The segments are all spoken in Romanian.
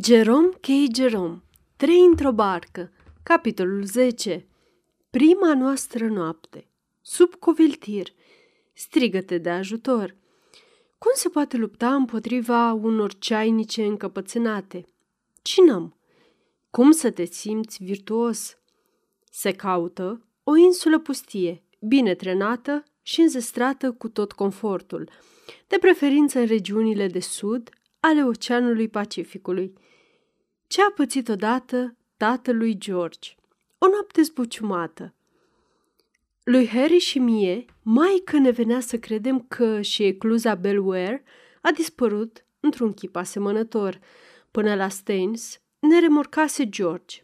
Jerome K. Jerome Trei într-o barcă Capitolul 10 Prima noastră noapte Sub coviltir Strigăte de ajutor Cum se poate lupta împotriva unor ceainice încăpățânate? Cinăm Cum să te simți virtuos? Se caută o insulă pustie, bine trenată și înzestrată cu tot confortul, de preferință în regiunile de sud ale Oceanului Pacificului. Ce a pățit odată tatălui George? O noapte zbuciumată. Lui Harry și mie, mai că ne venea să credem că și ecluza Belware a dispărut într-un chip asemănător. Până la Staines ne remorcase George.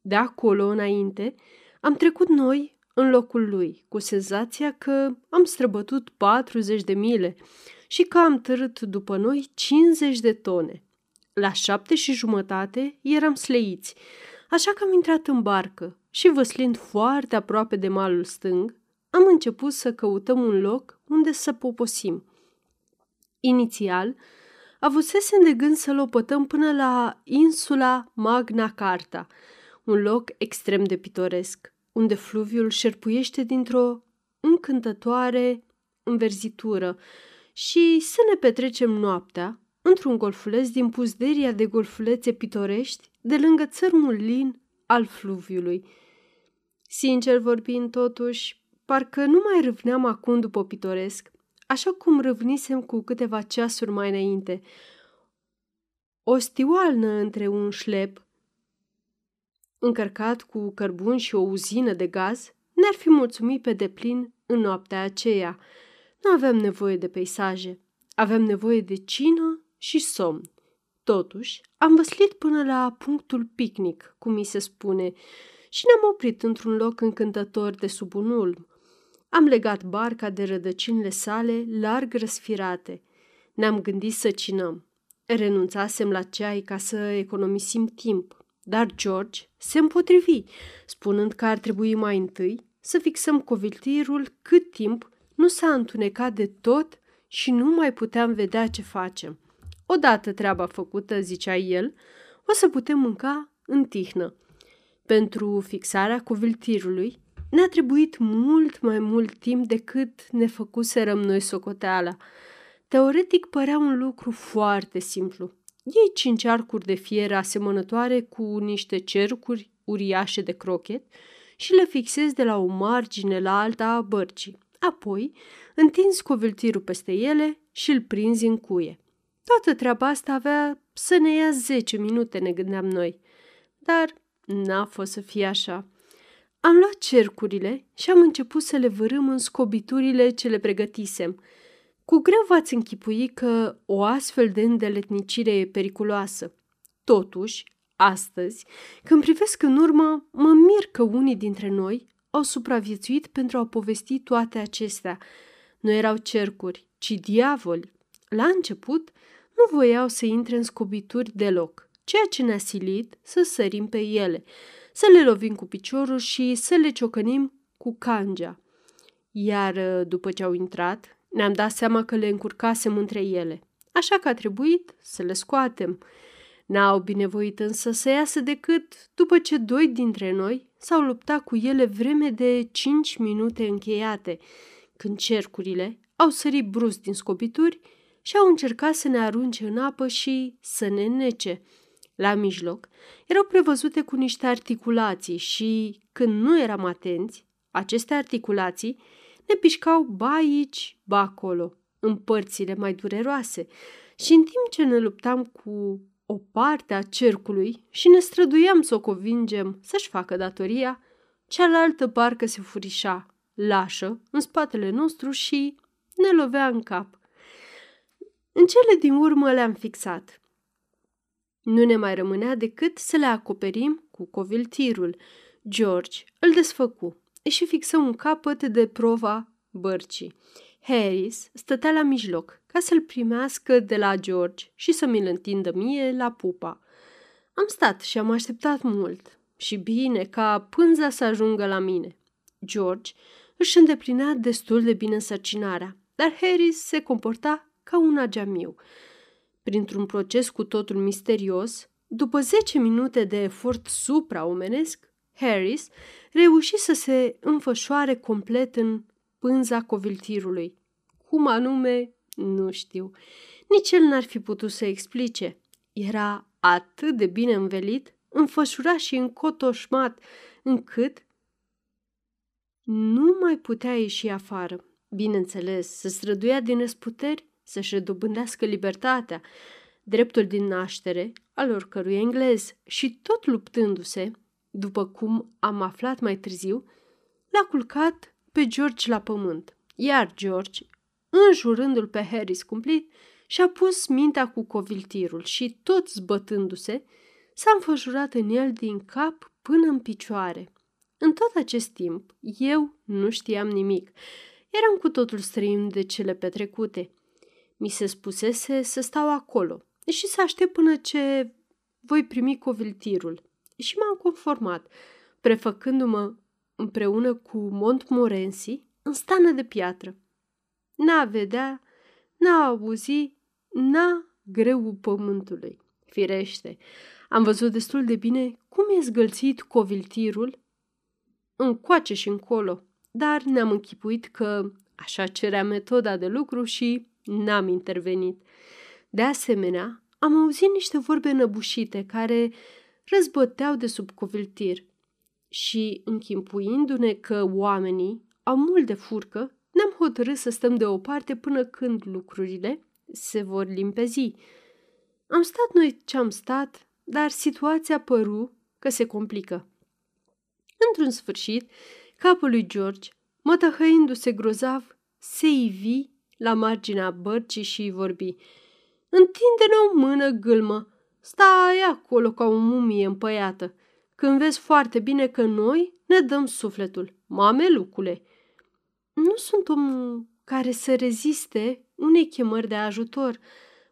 De acolo înainte am trecut noi în locul lui, cu senzația că am străbătut 40 de mile și că am târât după noi 50 de tone. La șapte și jumătate eram sleiți, așa că am intrat în barcă și, văslind foarte aproape de malul stâng, am început să căutăm un loc unde să poposim. Inițial, avusesem de gând să lopătăm până la insula Magna Carta, un loc extrem de pitoresc, unde fluviul șerpuiește dintr-o încântătoare înverzitură și să ne petrecem noaptea într-un golfuleț din puzderia de golfulețe pitorești de lângă țărmul lin al fluviului. Sincer vorbind, totuși, parcă nu mai râvneam acum după pitoresc, așa cum râvnisem cu câteva ceasuri mai înainte. O stioalnă între un șlep încărcat cu cărbun și o uzină de gaz ne-ar fi mulțumit pe deplin în noaptea aceea. Nu aveam nevoie de peisaje, aveam nevoie de cină și somn. Totuși, am văslit până la punctul picnic, cum mi se spune, și ne-am oprit într-un loc încântător de sub un ulm. Am legat barca de rădăcinile sale larg răsfirate. Ne-am gândit să cinăm. Renunțasem la ceai ca să economisim timp, dar George se împotrivi, spunând că ar trebui mai întâi să fixăm coviltirul cât timp nu s-a întunecat de tot și nu mai puteam vedea ce facem. Odată treaba făcută, zicea el, o să putem mânca în tihnă. Pentru fixarea coviltirului ne-a trebuit mult mai mult timp decât ne făcuserăm noi socoteala. Teoretic părea un lucru foarte simplu. Iei cinci arcuri de fier asemănătoare cu niște cercuri uriașe de crochet și le fixezi de la o margine la alta a bărcii. Apoi, întinzi coviltirul peste ele și îl prinzi în cuie. Toată treaba asta avea să ne ia zece minute, ne gândeam noi. Dar n-a fost să fie așa. Am luat cercurile și am început să le vărâm în scobiturile ce le pregătisem. Cu greu v-ați închipui că o astfel de îndeletnicire e periculoasă. Totuși, astăzi, când privesc în urmă, mă mir că unii dintre noi au supraviețuit pentru a povesti toate acestea. Nu erau cercuri, ci diavoli. La început, nu voiau să intre în scobituri deloc, ceea ce ne-a silit să sărim pe ele, să le lovim cu piciorul și să le ciocănim cu cangea. Iar după ce au intrat, ne-am dat seama că le încurcasem între ele, așa că a trebuit să le scoatem. N-au binevoit însă să iasă decât după ce doi dintre noi s-au luptat cu ele vreme de cinci minute încheiate, când cercurile au sărit brusc din scopituri și au încercat să ne arunce în apă și să ne nece. La mijloc erau prevăzute cu niște articulații și, când nu eram atenți, aceste articulații ne pișcau ba aici, ba acolo, în părțile mai dureroase și în timp ce ne luptam cu o parte a cercului și ne străduiam să o convingem să-și facă datoria, cealaltă parcă se furișa, lașă, în spatele nostru și ne lovea în cap. În cele din urmă le-am fixat. Nu ne mai rămânea decât să le acoperim cu coviltirul. George îl desfăcu și fixă un capăt de prova bărcii. Harris stătea la mijloc ca să-l primească de la George și să mi-l întindă mie la pupa. Am stat și am așteptat mult și bine ca pânza să ajungă la mine. George își îndeplinea destul de bine însărcinarea, dar Harris se comporta ca un ageamiu. Printr-un proces cu totul misterios, după zece minute de efort supraomenesc, Harris reuși să se înfășoare complet în pânza coviltirului. Cum anume, nu știu. Nici el n-ar fi putut să explice. Era atât de bine învelit, înfășurat și încotoșmat, încât nu mai putea ieși afară. Bineînțeles, se străduia din răsputeri să-și redobândească libertatea, dreptul din naștere, al oricărui englez, și tot luptându-se, după cum am aflat mai târziu, l-a culcat pe George la pământ, iar George, înjurându-l pe Harris cumplit, și-a pus mintea cu coviltirul și, tot zbătându-se, s-a înfășurat în el din cap până în picioare. În tot acest timp, eu nu știam nimic. Eram cu totul străin de cele petrecute. Mi se spusese să stau acolo și să aștept până ce voi primi coviltirul. Și m-am conformat, prefăcându-mă împreună cu Montmorency în stană de piatră. N-a vedea, n-a auzi, n-a greu pământului. Firește, am văzut destul de bine cum e zgălțit coviltirul încoace și încolo, dar ne-am închipuit că așa cerea metoda de lucru și n-am intervenit. De asemenea, am auzit niște vorbe năbușite care răzbăteau de sub coviltir și, închimpuindu-ne că oamenii au mult de furcă, ne-am hotărât să stăm deoparte până când lucrurile se vor limpezi. Am stat noi ce-am stat, dar situația păru că se complică. Într-un sfârșit, capul lui George, mătăhăindu-se grozav, se ivi la marginea bărcii și vorbi. Întinde-ne o mână gâlmă, stai acolo ca o mumie împăiată, când vezi foarte bine că noi ne dăm sufletul, mamelucule. Nu sunt om care să reziste unei chemări de ajutor.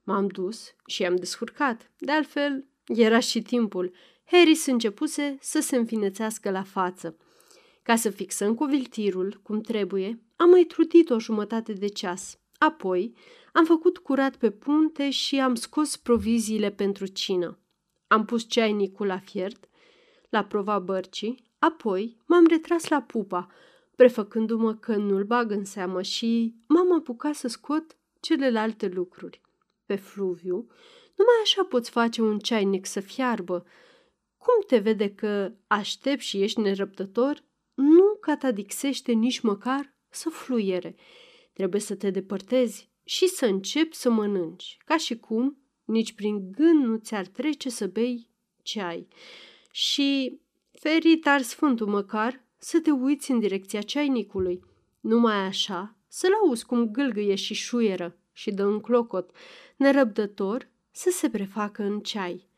M-am dus și am descurcat. De altfel, era și timpul. Harris începuse să se înfinețească la față. Ca să fixăm coviltirul cum trebuie, am mai trudit o jumătate de ceas. Apoi am făcut curat pe punte și am scos proviziile pentru cină. Am pus ceainicul la fiert, la prova bărcii, apoi m-am retras la pupa, prefăcându-mă că nu-l bag în seamă și m-am apucat să scot celelalte lucruri. Pe fluviu, numai așa poți face un ceainic să fiarbă. Cum te vede că aștept și ești nerăbdător, nu catadixește nici măcar să fluiere. Trebuie să te depărtezi și să începi să mănânci, ca și cum nici prin gând nu ți-ar trece să bei ceai. Și, ferit ar sfântul măcar, să te uiți în direcția ceainicului. Numai așa să-l auzi cum gâlgâie și șuieră și dă un clocot, nerăbdător să se prefacă în ceai.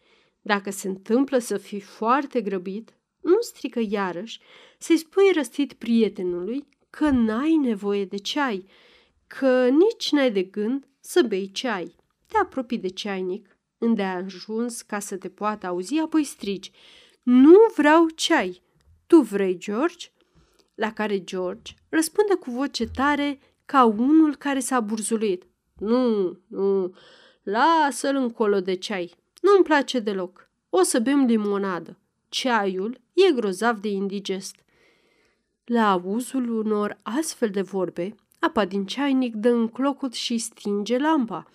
Dacă se întâmplă să fii foarte grăbit, nu strică iarăși să-i spui răstit prietenului că n-ai nevoie de ceai, că nici n-ai de gând să bei ceai. Te apropii de ceainic, îndeajuns ca să te poată auzi, apoi strici. Nu vreau ceai. Tu vrei, George? La care George răspunde cu voce tare ca unul care s-a burzulit. Nu, nu, lasă-l încolo de ceai. Nu-mi place deloc. O să bem limonadă. Ceaiul e grozav de indigest. La auzul unor astfel de vorbe, apa din ceainic dă în clocot și stinge lampa.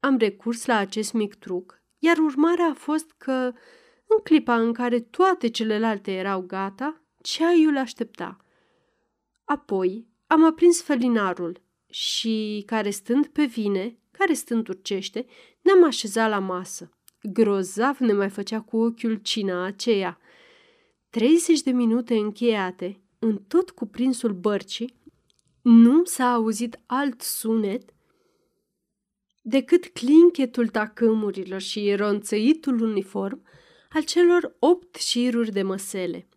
Am recurs la acest mic truc, iar urmarea a fost că, în clipa în care toate celelalte erau gata, ceaiul aștepta. Apoi am aprins felinarul și, care stând pe vine, care stând turcește, ne-am așezat la masă. Grozav ne mai făcea cu ochiul cina aceea. 30 de minute încheiate, în tot cuprinsul bărcii, nu s-a auzit alt sunet decât clinchetul tacâmurilor și ronțăitul uniform al celor opt șiruri de măsele.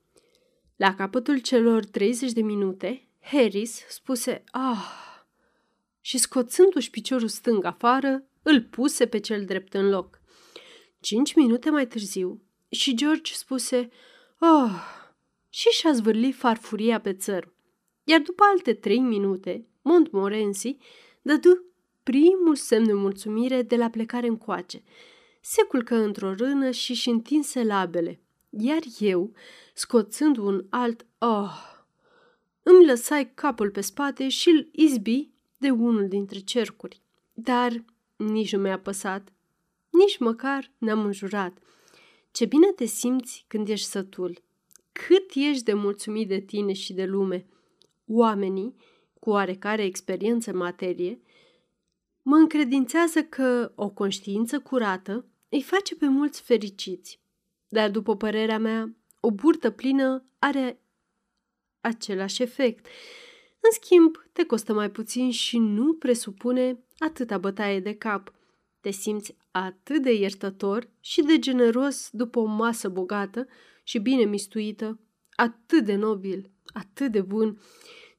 La capătul celor 30 de minute, Harris spuse ah și scoțându-și piciorul stâng afară, îl puse pe cel drept în loc. Cinci minute mai târziu și George spuse oh și și-a zvârlit farfuria pe țăr. Iar după alte trei minute, Montmorency dădu primul semn de mulțumire de la plecare încoace. Se culcă într-o rână și și întinse labele, iar eu, scoțând un alt oh, îmi lăsai capul pe spate și îl izbi de unul dintre cercuri. Dar nici nu mi-a păsat, nici măcar ne-am înjurat. Ce bine te simți când ești sătul. Cât ești de mulțumit de tine și de lume. Oamenii, cu oarecare experiență în materie, mă încredințează că o conștiință curată îi face pe mulți fericiți. Dar, după părerea mea, o burtă plină are același efect. În schimb, te costă mai puțin și nu presupune atâta bătaie de cap. Te simți atât de iertător și de generos după o masă bogată și bine mistuită, atât de nobil, atât de bun.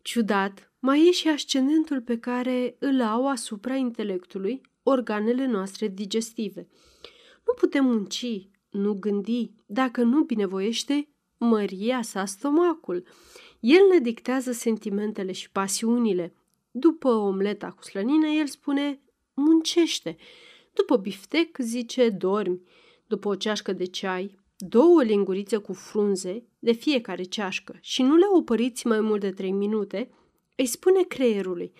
Ciudat, mai e și ascendentul pe care îl au asupra intelectului organele noastre digestive. Nu putem munci, nu gândi, dacă nu binevoiește măria sa stomacul. El ne dictează sentimentele și pasiunile. După omleta cu slănină, el spune muncește. După biftec, zice dormi. După o ceașcă de ceai, două lingurițe cu frunze de fiecare ceașcă și nu le opăriți mai mult de trei minute, îi spune creierului,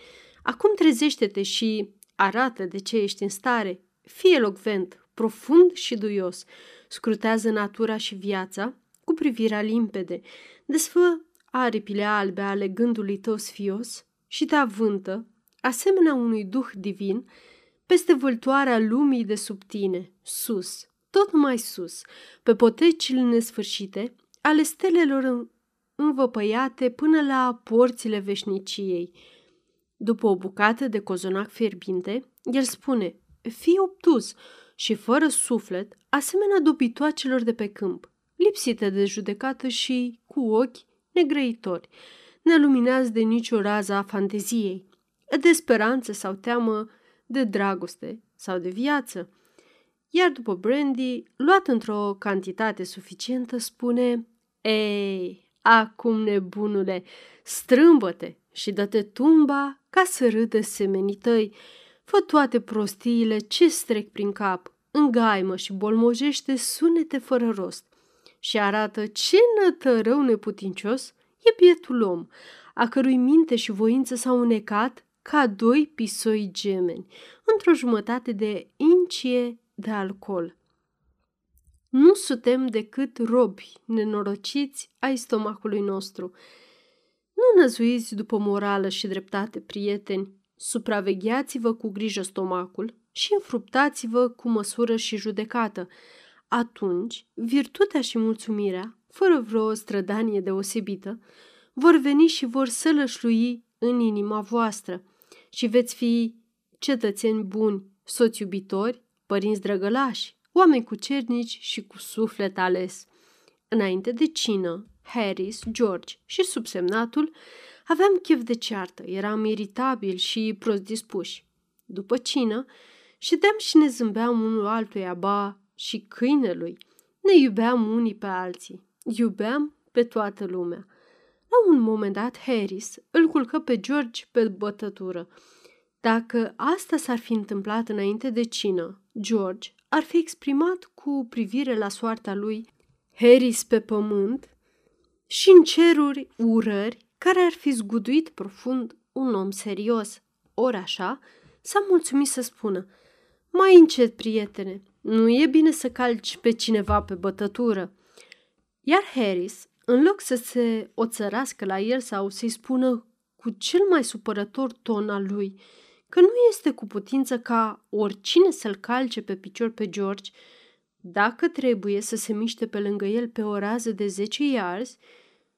acum trezește-te și arată de ce ești în stare, fie locvent, profund și duios, scrutează natura și viața cu privirea limpede, desfă aripile albe ale gândului tău sfios și te avântă, asemenea unui duh divin, peste vâltoarea lumii de sub tine, sus, tot mai sus, pe potecile nesfârșite ale stelelor învăpăiate până la porțile veșniciei. După o bucată de cozonac fierbinte, el spune, fii obtuz și fără suflet, asemenea dobitoacelor de pe câmp, lipsite de judecată și cu ochi negrăitori, neluminați de nicio rază a fanteziei, de speranță sau teamă, de dragoste sau de viață. Iar după brandy, luat într-o cantitate suficientă, spune Ei, acum nebunule, strâmbă-te și dă-te tumba ca să râdă semenii tăi. Fă toate prostiile ce strec prin cap, îngaimă și bolmojește sunete fără rost și arată ce nătărău neputincios e bietul om, a cărui minte și voință s-au unecat ca doi pisoi gemeni, într-o jumătate de incie de alcool. Nu suntem decât robi nenorociți ai stomacului nostru. Nu năzuiți după morală și dreptate, prieteni, supravegheați-vă cu grijă stomacul și înfruptați-vă cu măsură și judecată. Atunci, virtutea și mulțumirea, fără vreo strădanie deosebită, vor veni și vor sălășlui în inima voastră și veți fi cetățeni buni, soți iubitori, părinți drăgălași, oameni cu cernici și cu suflet ales. Înainte de cină, Harris, George și subsemnatul aveam chef de ceartă, eram iritabil și prost dispuși. După cină, ședeam și ne zâmbeam unul altuia, ba și câinelui. Ne iubeam unii pe alții. Iubeam pe toată lumea. La un moment dat, Harris îl culcă pe George pe bătătură. Dacă asta s-ar fi întâmplat înainte de cină, George ar fi exprimat cu privire la soarta lui Harris pe pământ și în ceruri urări care ar fi zguduit profund un om serios. Ori așa, s-a mulțumit să spună Mai încet, prietene, nu e bine să calci pe cineva pe bătătură. Iar Harris, în loc să se oțărască la el sau să-i spună cu cel mai supărător ton al lui că nu este cu putință ca oricine să-l calce pe picior pe George, dacă trebuie să se miște pe lângă el pe o rază de 10 yards,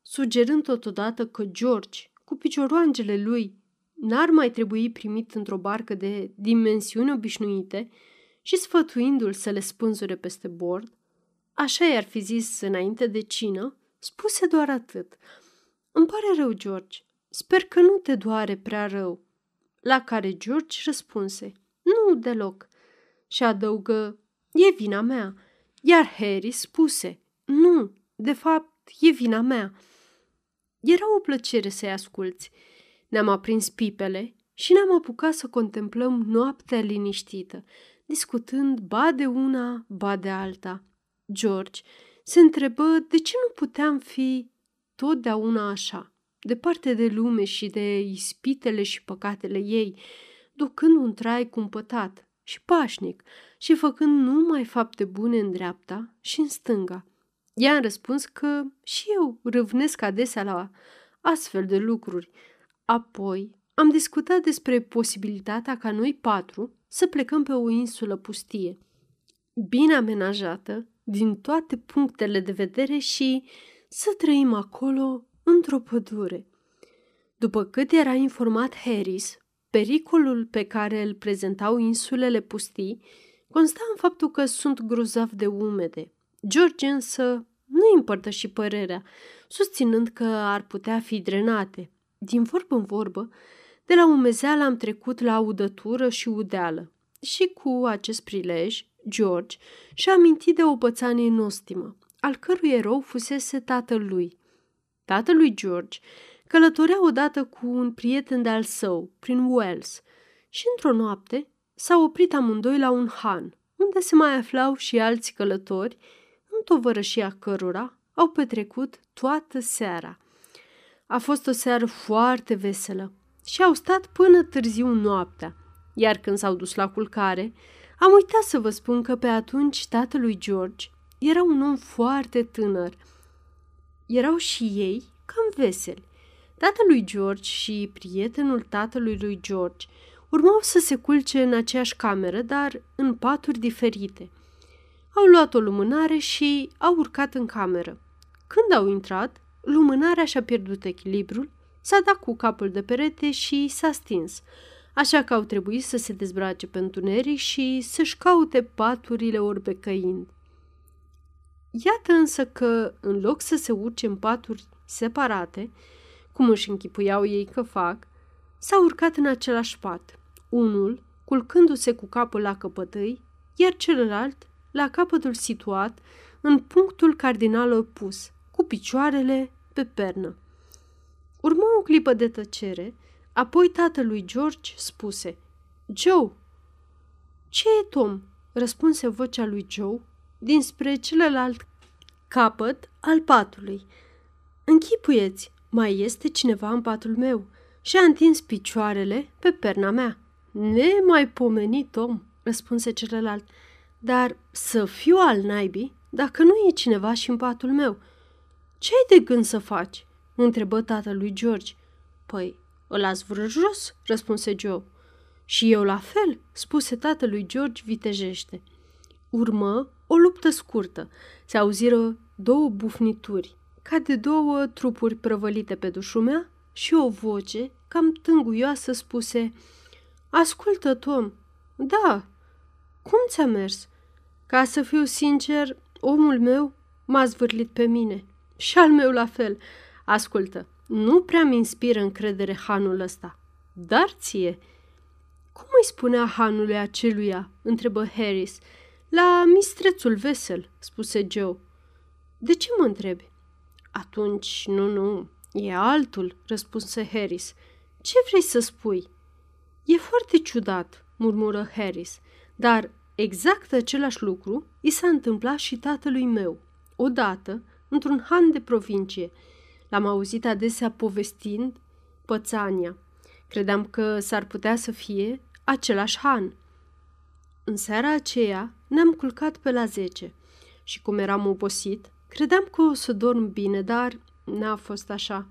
sugerând totodată că George, cu picioroangele lui, n-ar mai trebui primit într-o barcă de dimensiuni obișnuite și sfătuindu-l să le spânzure peste bord, așa i-ar fi zis înainte de cină, spuse doar atât. Îmi pare rău, George. Sper că nu te doare prea rău. La care George răspunse, nu deloc. Și adăugă, e vina mea. Iar Harry spuse, nu, de fapt, e vina mea. Era o plăcere să-i asculți. Ne-am aprins pipele și ne-am apucat să contemplăm noaptea liniștită, discutând ba de una, ba de alta. George se întrebă de ce nu puteam fi totdeauna așa, departe de lume și de ispitele și păcatele ei, ducând un trai cumpătat și pașnic și făcând numai fapte bune în dreapta și în stânga. Ea a răspuns că și eu râvnesc adesea la astfel de lucruri. Apoi am discutat despre posibilitatea ca noi patru să plecăm pe o insulă pustie, bine amenajată din toate punctele de vedere și să trăim acolo într-o pădure. După cât era informat Harris, pericolul pe care îl prezentau insulele pustii consta în faptul că sunt grozav de umede. George însă nu împărtăși părerea, susținând că ar putea fi drenate. Din vorbă în vorbă, de la umezeală am trecut la udătură și udeală. Și cu acest prilej, George și-a amintit de o pățanie nostimă, al cărui erou fusese tatăl lui. Tatălui George călătorea odată cu un prieten de-al său, prin Wales, și într-o noapte s-au oprit amândoi la un han, unde se mai aflau și alți călători, în tovărășia cărora au petrecut toată seara. A fost o seară foarte veselă și au stat până târziu noaptea, iar când s-au dus la culcare, am uitat să vă spun că pe atunci tatălui George era un om foarte tânăr. Erau și ei cam veseli. Tatălui George și prietenul tatălui lui George urmau să se culce în aceeași cameră, dar în paturi diferite. Au luat o lumânare și au urcat în cameră. Când au intrat, lumânarea și-a pierdut echilibrul, s-a dat cu capul de perete și s-a stins, așa că au trebuit să se dezbrace pe întuneric și să-și caute paturile orbecăind. Iată însă că, în loc să se urce în paturi separate, cum își închipuiau ei că fac, s-au urcat în același pat, unul culcându-se cu capul la căpătâi, iar celălalt la capătul situat în punctul cardinal opus, cu picioarele pe pernă. Urmă o clipă de tăcere, apoi tatălui George spuse, Joe! Ce e, Tom? răspunse vocea lui Joe dinspre celălalt capăt al patului. Închipuieți, mai este cineva în patul meu și a întins picioarele pe perna mea. Nemaipomenit, Tom, răspunse celălalt, dar să fiu al naibii dacă nu e cineva și în patul meu. Ce ai de gând să faci? întrebă tatălui George. Păi, îl las jos, răspunse Joe. Și eu la fel, spuse tatălui George vitejește. Urmă o luptă scurtă. Se auziră două bufnituri, ca de două trupuri prăvălite pe dușumea și o voce cam tânguioasă spuse Ascultă, Tom, da, cum ți-a mers? Ca să fiu sincer, omul meu m-a zvârlit pe mine. Și al meu la fel. Ascultă, nu prea mi inspiră încredere hanul ăsta. Dar ție... Cum îi spunea hanului aceluia? întrebă Harris. La mistrețul vesel, spuse Joe. De ce mă întrebi? Atunci, nu, nu, e altul, răspunse Harris. Ce vrei să spui? E foarte ciudat, murmură Harris, dar exact același lucru i s-a întâmplat și tatălui meu, odată, într-un han de provincie. L-am auzit adesea povestind pățania. Credeam că s-ar putea să fie același han. În seara aceea ne-am culcat pe la zece și cum eram obosit, credeam că o să dorm bine, dar n-a fost așa.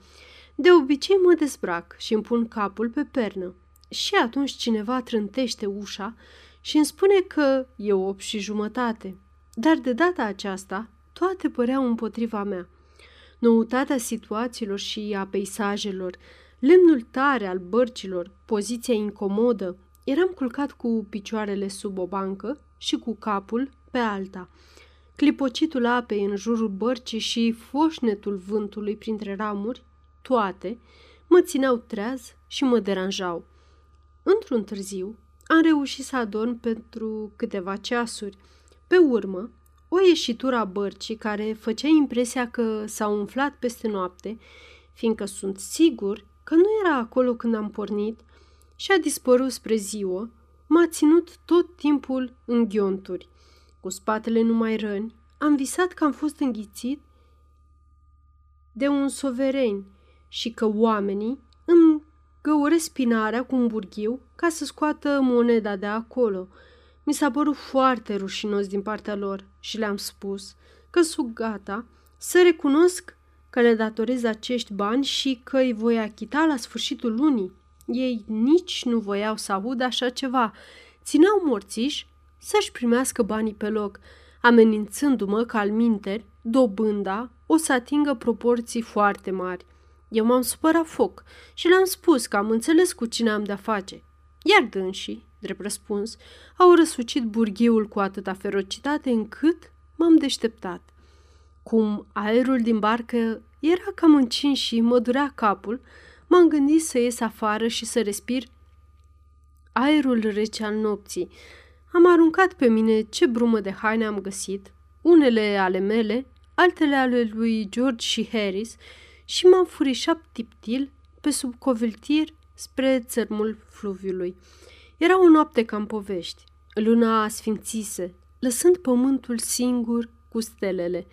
De obicei mă dezbrac și îmi pun capul pe pernă. Și atunci cineva trântește ușa și îmi spune că e opt și jumătate. Dar de data aceasta, toate păreau împotriva mea. Noutatea situațiilor și a peisajelor, lemnul tare al bărcilor, poziția incomodă, eram culcat cu picioarele sub o bancă și cu capul pe alta. Clipocitul apei în jurul bărcii și foșnetul vântului printre ramuri, toate, mă țineau treaz și mă deranjau. Într-un târziu, am reușit să adorm pentru câteva ceasuri. Pe urmă, o ieșitură a bărcii care făcea impresia că s-a umflat peste noapte, fiindcă sunt sigur că nu era acolo când am pornit și a dispărut spre ziua, m-a ținut tot timpul în ghionturi. Cu spatele numai răni, am visat că am fost înghițit de un sovereign și că oamenii îmi găuresc spinarea cu un burghiu ca să scoată moneda de acolo. Mi s-a părut foarte rușinos din partea lor și le-am spus că sunt gata să recunosc că le datorez acești bani și că îi voi achita la sfârșitul lunii. Ei nici nu voiau să audă așa ceva. Țineau morțiși să-și primească banii pe loc, amenințându-mă că al minteri, dobânda o să atingă proporții foarte mari. Eu m-am supărat foc și le-am spus că am înțeles cu cine am de-a face. Iar dânsii, drept răspuns, au răsucit burghiul cu atâta ferocitate încât m-am deșteptat. Cum aerul din barcă era cam încins și mă durea capul, m-am gândit să ies afară și să respir aerul rece al nopții. Am aruncat pe mine ce brumă de haine am găsit, unele ale mele, altele ale lui George și Harris, și m-am furișat tiptil pe sub coviltir spre țărmul fluviului. Era o noapte ca în povești. Luna sfințise, lăsând pământul singur cu stelele.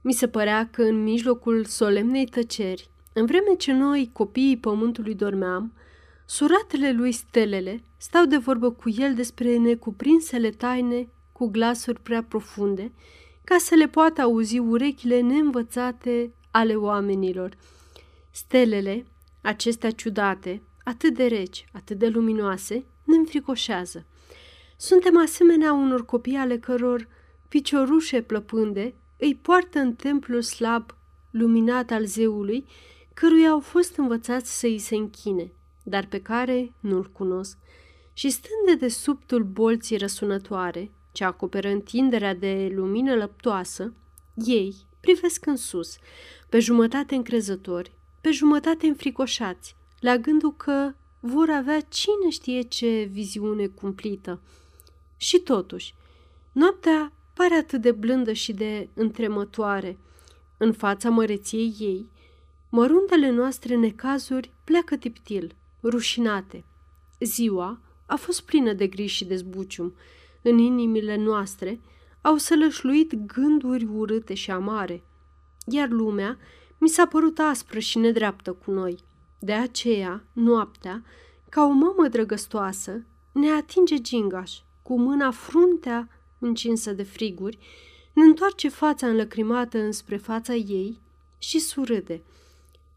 Mi se părea că în mijlocul solemnei tăceri, în vreme ce noi, copiii pământului, dormeam, suratele lui stelele stau de vorbă cu el despre necuprinsele taine cu glasuri prea profunde, ca să le poată auzi urechile neînvățate ale oamenilor. Stelele, acestea ciudate, atât de reci, atât de luminoase, ne înfricoșează. Suntem asemenea unor copii ale căror piciorușe plăpânde îi poartă în templul slab, luminat al zeului, căruia au fost învățați să îi se închine, dar pe care nu-l cunosc. Și stând de desubtul bolții răsunătoare, ce acoperă întinderea de lumină lăptoasă, ei privesc în sus, pe jumătate încrezători, pe jumătate înfricoșați, la gândul că vor avea cine știe ce viziune cumplită. Și totuși, noaptea pare atât de blândă și de întremătoare. În fața măreției ei, măruntele noastre necazuri pleacă tiptil, rușinate. Ziua a fost plină de griji și de zbucium. În inimile noastre au sălășluit gânduri urâte și amare, iar lumea mi s-a părut aspră și nedreaptă cu noi. De aceea, noaptea, ca o mamă drăgăstoasă, ne atinge gingaș, cu mâna fruntea încinsă de friguri, ne întoarce fața înlăcrimată înspre fața ei și surâde.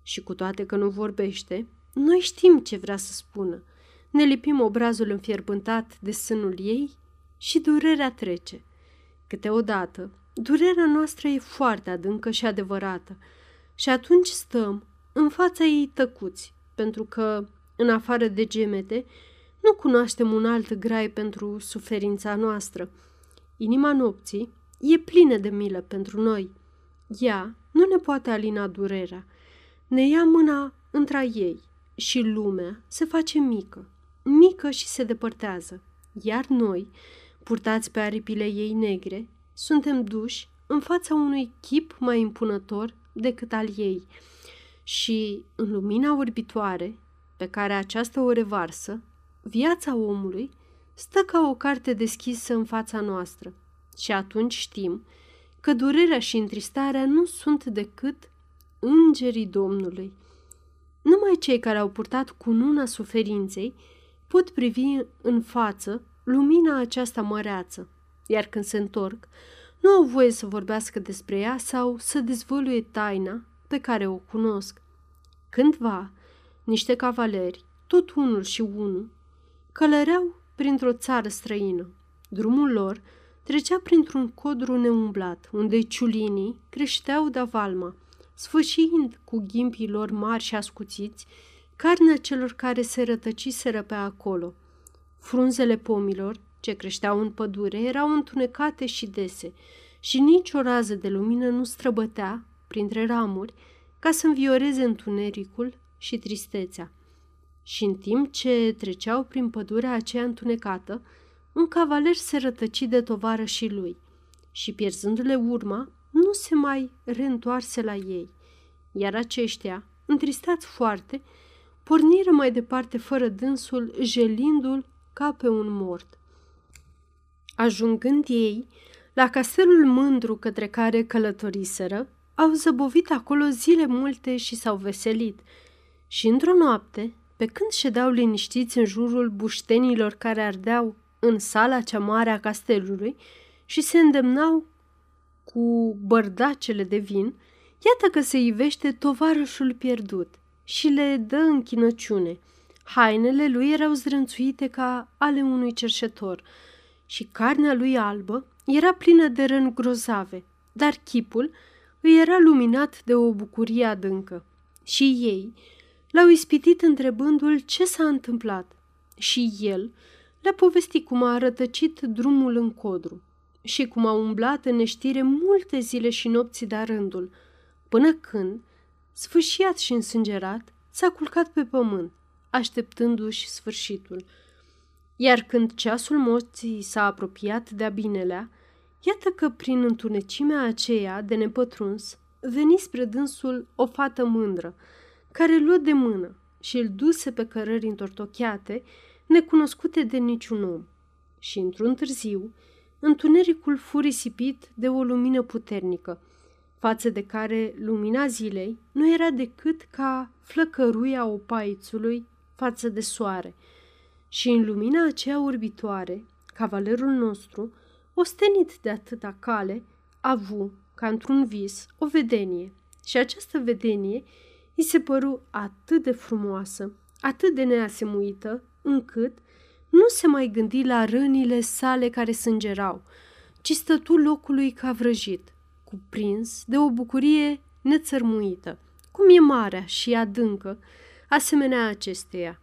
Și cu toate că nu vorbește, noi știm ce vrea să spună. Ne lipim obrazul înfierbântat de sânul ei și durerea trece. Câteodată, durerea noastră e foarte adâncă și adevărată și atunci stăm în fața ei tăcuți, pentru că, în afară de gemete, nu cunoaștem un alt grai pentru suferința noastră. Inima nopții e plină de milă pentru noi. Ea nu ne poate alina durerea. Ne ia mâna între ei și lumea se face mică, mică și se depărtează. Iar noi, purtați pe aripile ei negre, suntem duși în fața unui chip mai impunător decât al ei și, în lumina orbitoare pe care această o revarsă, viața omului stă ca o carte deschisă în fața noastră și atunci știm că durerea și întristarea nu sunt decât îngerii Domnului. Numai cei care au purtat cununa suferinței pot privi în față lumina aceasta măreață, iar când se întorc, nu au voie să vorbească despre ea sau să dezvăluie taina pe care o cunosc. Cândva, niște cavaleri, tot unul și unul, călăreau printr-o țară străină. Drumul lor trecea printr-un codru neumblat, unde ciulinii creșteau de valma, sfâșiind cu ghimpii lor mari și ascuțiți carnea celor care se rătăciseră pe acolo. Frunzele pomilor, ce creșteau în pădure, erau întunecate și dese și nici o rază de lumină nu străbătea printre ramuri ca să învioreze întunericul și tristețea. Și în timp ce treceau prin pădurea aceea întunecată, un cavaler se rătăci de tovară și lui și, pierzându-le urma, nu se mai reîntoarse la ei, iar aceștia, întristați foarte, porniră mai departe fără dânsul, jelindu-l ca pe un mort. Ajungând ei la castelul mândru către care călătoriseră, au zăbovit acolo zile multe și s-au veselit. Și într-o noapte, pe când ședeau liniștiți în jurul buștenilor care ardeau în sala cea mare a castelului și se îndemnau cu bărdacele de vin, iată că se ivește tovarășul pierdut și le dă închinăciune. Hainele lui erau zrânțuite ca ale unui cerșetor și carnea lui albă era plină de răni grozave, dar chipul îi era luminat de o bucurie adâncă. Și ei l-au ispitit întrebându-l ce s-a întâmplat. Și el le-a povestit cum a rătăcit drumul în codru și cum a umblat în neștire multe zile și nopți de rândul, până când, sfâșiat și însângerat, s-a culcat pe pământ, așteptându-și sfârșitul. Iar când ceasul morții s-a apropiat de-a binelea, iată că prin întunecimea aceea de nepătruns veni spre dânsul o fată mândră, care luă de mână și îl duse pe cărări întortocheate, necunoscute de niciun om. Și într-un târziu, întunericul fu risipit de o lumină puternică, față de care lumina zilei nu era decât ca flăcăruia opaițului față de soare. Și în lumina aceea urbitoare, cavalerul nostru, ostenit de atâta cale, a avut, ca într-un vis, o vedenie. Și această vedenie îi se păru atât de frumoasă, atât de neasemuită, încât nu se mai gândi la rănile sale care sângerau, ci stătu locului ca vrăjit, cuprins de o bucurie nețărmuită, cum e marea și adâncă, asemenea acesteia.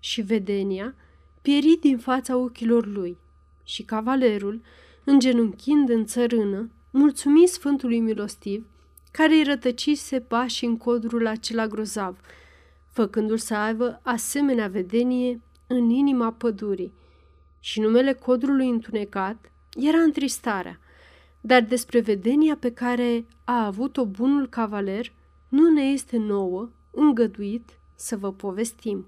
Și vedenia pieri din fața ochilor lui și cavalerul, îngenunchind în țărână, mulțumi Sfântului Milostiv, care îi rătăcise pași în codrul acela grozav, făcându-l să aibă asemenea vedenie în inima pădurii. Și numele codrului întunecat era întristarea, dar despre vedenia pe care a avut-o bunul cavaler nu ne este nouă îngăduit să vă povestim.